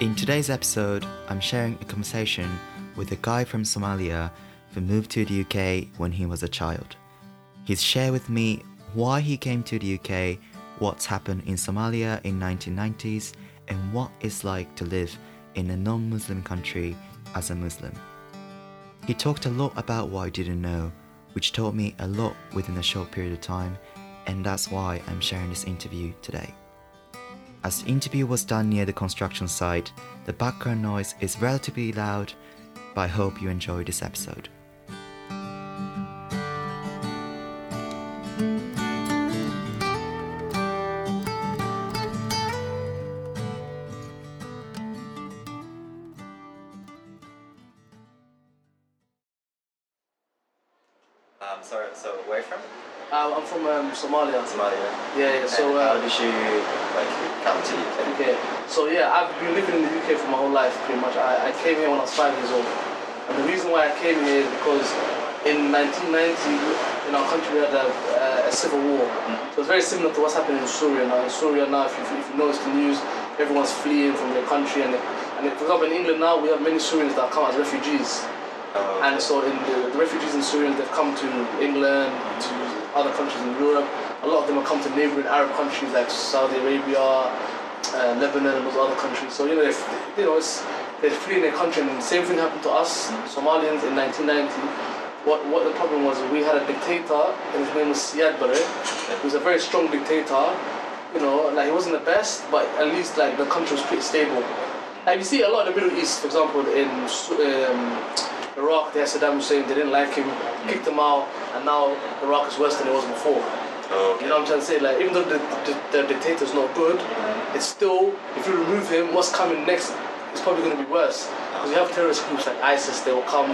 In today's episode, I'm sharing a conversation with a guy from Somalia who moved to the UK when he was a child. He's shared with me why he came to the UK, what's happened in Somalia in 1990s, and what it's like to live in a non-Muslim country as a Muslim. He talked a lot about what I didn't know, which taught me a lot within a short period of time, and that's why I'm sharing this interview today. As the interview was done near the construction site, the background noise is relatively loud, but I hope you enjoy this episode. Um, sorry, so where from? Uh, I'm from um, Somalia. Somalia. Yeah, yeah. So, and how uh, did you like come to UK? okay. So yeah, I've been living in the UK for my whole life, pretty much. I, I came here when I was five years old, and the reason why I came here is because in 1990, in our country, we had a, uh, a civil war. So it's very similar to what's happening in Syria now. In Syria now, if you, if you notice the news, everyone's fleeing from their country, and, and for example, in England now, we have many Syrians that come as refugees. Oh, And so in the, the refugees in Syria, they've come to England, to other countries in Europe. A lot of them have come to neighboring Arab countries like Saudi Arabia, uh, Lebanon, and those other countries. So you know, you know, it's, they're fleeing their country. And the same thing happened to us Somalians in 1990. What, what the problem was, we had a dictator, and his name was Siad Barre. He was a very strong dictator. You know, like he wasn't the best, but at least like the country was pretty stable. Like you see a lot in the Middle East, for example, in um, Iraq, they had Saddam Hussein, they didn't like him, kicked him out, and now Iraq is worse than it was before. oh, okay. You know what I'm trying to say? Like, even though the, the, the dictator's not good, it's still, if you remove him, what's coming next is probably going to be worse. Because you have terrorist groups like ISIS, they will come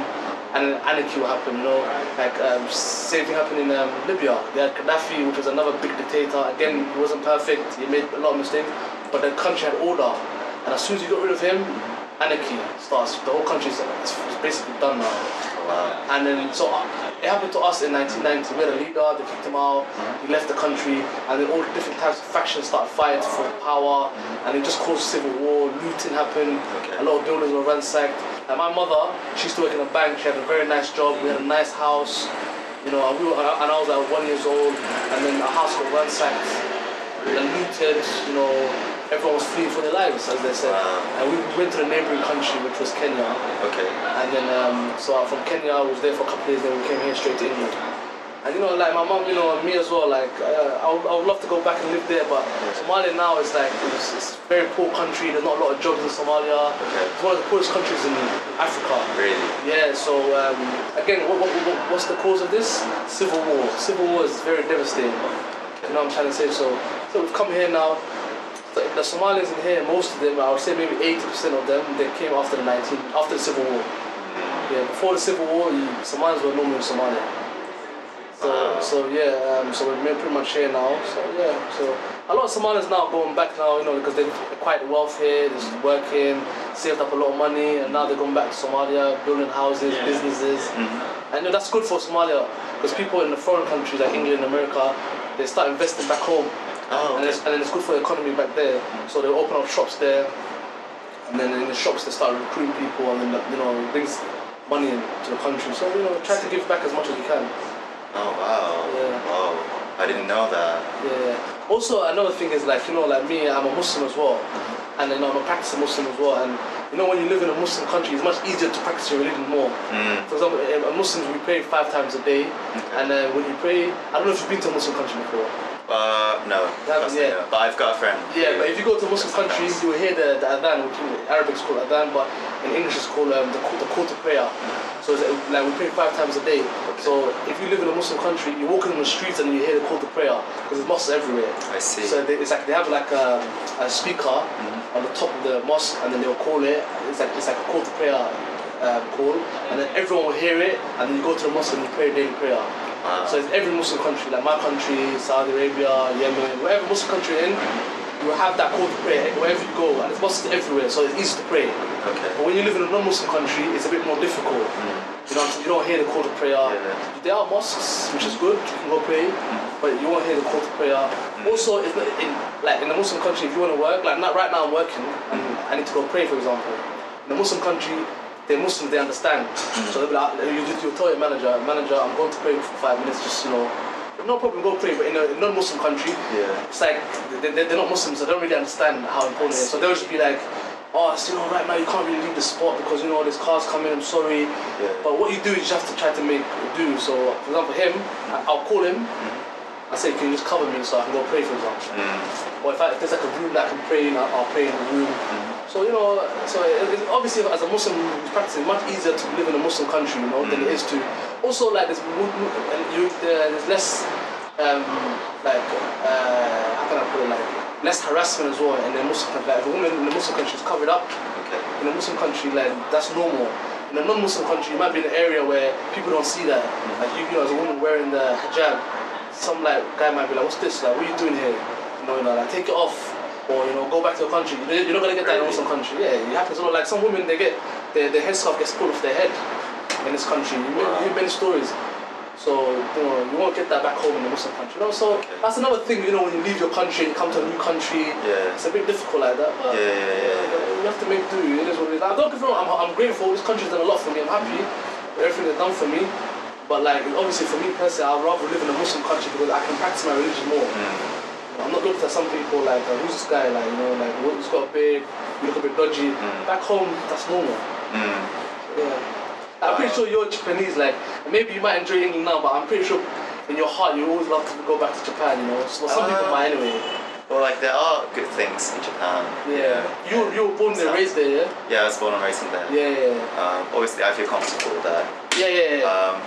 and anarchy will happen, you know. Like, um, same thing happened in um, Libya. They had Gaddafi, which was another big dictator. Again, he wasn't perfect, he made a lot of mistakes, but the country had order. And as soon as you got rid of him, anarchy starts. The whole country is uh, is basically done now. wow. And then, so uh, it happened to us in 1990. We had a leader, they kicked him out, mm-hmm. he left the country, and then all different types of factions started fighting for power, mm-hmm. and it just caused civil war, looting happened, Okay. a lot of buildings were ransacked. And my mother, she used to work in a bank, she had a very nice job, we had a nice house, you know, and, we were, and I was like one years old, and then our house got ransacked, and looted, you know, everyone was fleeing for their lives, as they said. Wow. And we went to the neighboring country, which was Kenya. Okay. And then, um, so from Kenya, I was there for a couple of days, then we came here straight to England. And you know, like my mom, you know, and me as well, like, uh, I, would, I would love to go back and live there, but Somalia now is like, it's, it's a very poor country, there's not a lot of jobs in Somalia. Okay. It's one of the poorest countries in Africa. Really? Yeah, so um, again, what, what, what, what's the cause of this? Civil war. Civil war is very devastating. You know what I'm trying to say? So, so we've come here now. The, the Somalians in here, most of them, I would say maybe 80% of them, they came after the 19, after the Civil War. Yeah, before the Civil War, you, Somalians were normally in Somalia. So, Wow. so yeah, um, so we're pretty much here now. So yeah, so a lot of Somalis now going back now, you know, because they've acquired wealth here, they're just working, saved up a lot of money, and now they're going back to Somalia, building houses, businesses, and you know that's good for Somalia because people in the foreign countries like England, America, they start investing back home, Oh, and, okay. it's, and then it's good for the economy back there. So they open up shops there, and then in the shops they start recruiting people, and then you know brings money into the country. So you know, try to give back as much as you can. Oh, wow. Yeah. Wow. I didn't know that. Yeah. Also, another thing is like you know, like me, I'm a Muslim as well, and then I'm a practicing Muslim as well. And you know, when you live in a Muslim country, it's much easier to practice your religion more. Mm. For example, Muslims we pray five times a day, and then when you pray, I don't know if you've been to a Muslim country before. Uh, no. Yeah, yeah. no. But I've got a friend. Yeah, but if you go to a Muslim countries, you will hear the, the adhan, which in Arabic is called adhan, but in English it's called um, the, call- the call to prayer. So it's like we pray five times a day. So if you live in a Muslim country, you walk in the streets and you hear the call to prayer because there's mosques everywhere. I see. So they, it's like they have like a, a speaker on the top of the mosque, and then they'll call it. It's like it's like a call to prayer um, call, and then everyone will hear it, and then you go to the mosque and you pray daily prayer. So it's every Muslim country, like my country, Saudi Arabia, Yemen, whatever Muslim country you're in, you have that call to pray wherever you go, and it's mosques everywhere, so it's easy to pray. Okay. But when you live in a non-Muslim country, it's a bit more difficult. Mm. You know, you don't hear the call to prayer. Yeah. There are mosques, which is good. You can go pray, mm. but you won't hear the call to prayer. Mm. Also, it's in like in a Muslim country, if you want to work, like not right now, I'm working and I need to go pray, for example. In a Muslim country, they're Muslims, they understand. Mm. So they'll be like, you just you tell your manager, manager, I'm going to pray for five minutes, just you know. No problem, go pray. But in a non-Muslim country, Yeah. it's like they, they, they're not Muslims, so they don't really understand how important it is. So they'll just be like, oh, it's, you know, right now you can't really leave the spot because you know there's cars coming. I'm sorry, Yeah. but what you do is you just have to try to make do. So, for example, him, I'll call him. Mm-hmm. I say, can you just cover me so I can go pray, for example. Mm. Or if, I, if there's like a room that I can pray in, I'll, I'll pray in the room. Mm-hmm. So you know, so it, it, obviously as a Muslim who's practicing, it's much easier to live in a Muslim country, you know, than it is to. Also, like there's mu- mu- and you, there's less, um, like uh, how can I put it, like less harassment as well in the Muslim country. Like if a woman in the Muslim country is covered up, Okay. in a Muslim country, like that's normal. In a non-Muslim country, you might be in an area where people don't see that. Like you, you know, as a woman wearing the hijab, some like guy might be like, "What's this? Like, what are you doing here?" You know, you know, like take it off, or you know, go back to your country. You- You're not gonna get that in a Muslim country. Yeah, it happens a lot. Like some women, they get their, their headscarf gets pulled off their head in this country. You, Wow. you hear many stories. So you know, you won't get that back home in the Muslim country. You know, so Okay. that's another thing. You know, when you leave your country and you come to a new country, Yeah. it's a bit difficult like that. But Yeah, yeah, yeah, yeah. you have to make do. It is what it is. Like, don't get me wrong. I'm, I'm grateful. This country's done a lot for me. I'm happy everything they've done for me. But like, obviously, for me personally, I'd rather live in a Muslim country because I can practice my religion more. Mm. I'm not looking at some people like, uh, who's this guy? Like, you know, like, who's got a beard? You look a bit dodgy. Back home, that's normal. Mm. Yeah. I'm pretty sure you're Japanese, like, maybe you might enjoy England now, but I'm pretty sure in your heart you always love to go back to Japan, you know. So some people Uh, might anyway. Well, like there are good things in Japan. Yeah. You, you were born and raised there, yeah? Yeah, I was born and raised in there. Yeah, yeah, yeah. Um, obviously, I feel comfortable there. Yeah, yeah, yeah. Um,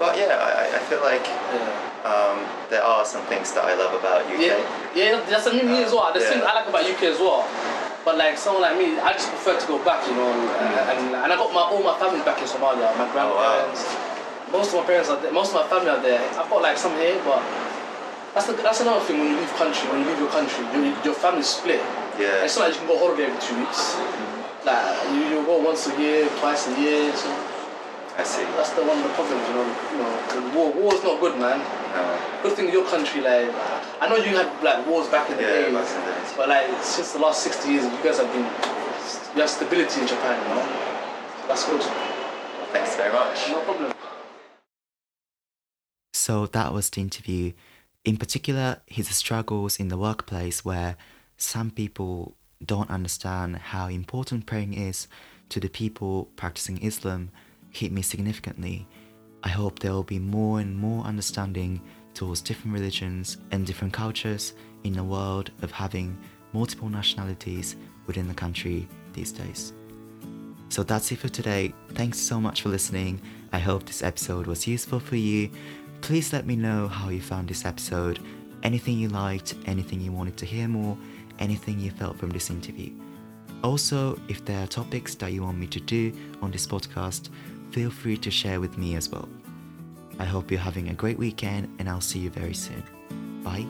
but yeah, I, I- I feel like yeah. Um, there are some things that I love about UK. Yeah, yeah, that's mean, me as well. There's Yeah. things I like about UK as well. But like someone like me, I just prefer to go back, you know. And, and, and I got my all my family back in Somalia. My wow. grandparents, most of my parents are there. Most of my family are there. I've got like some here, but that's the, that's another thing when you leave country. When you leave your country, your your family's split. Yeah. It's not like you can go holiday every two weeks. Like you, you go once a year, twice a year. So I see. that's the one of the problems, you know. You know, the war war's not good, man. No. Good thing your country, like, I know you had like wars back in the Yeah, days, back in the days. but like since the last 60 years, you guys have been, you have stability in Japan, you know? That's good. Thanks very much. No problem. So that was the interview. In particular, his struggles in the workplace, where some people don't understand how important praying is to the people practicing Islam, hit me significantly. I hope there will be more and more understanding towards different religions and different cultures in a world of having multiple nationalities within the country these days. So that's it for today. Thanks so much for listening. I hope this episode was useful for you. Please let me know how you found this episode, anything you liked, anything you wanted to hear more, anything you felt from this interview. Also, if there are topics that you want me to do on this podcast, feel free to share with me as well. I hope you're having a great weekend and I'll see you very soon. Bye.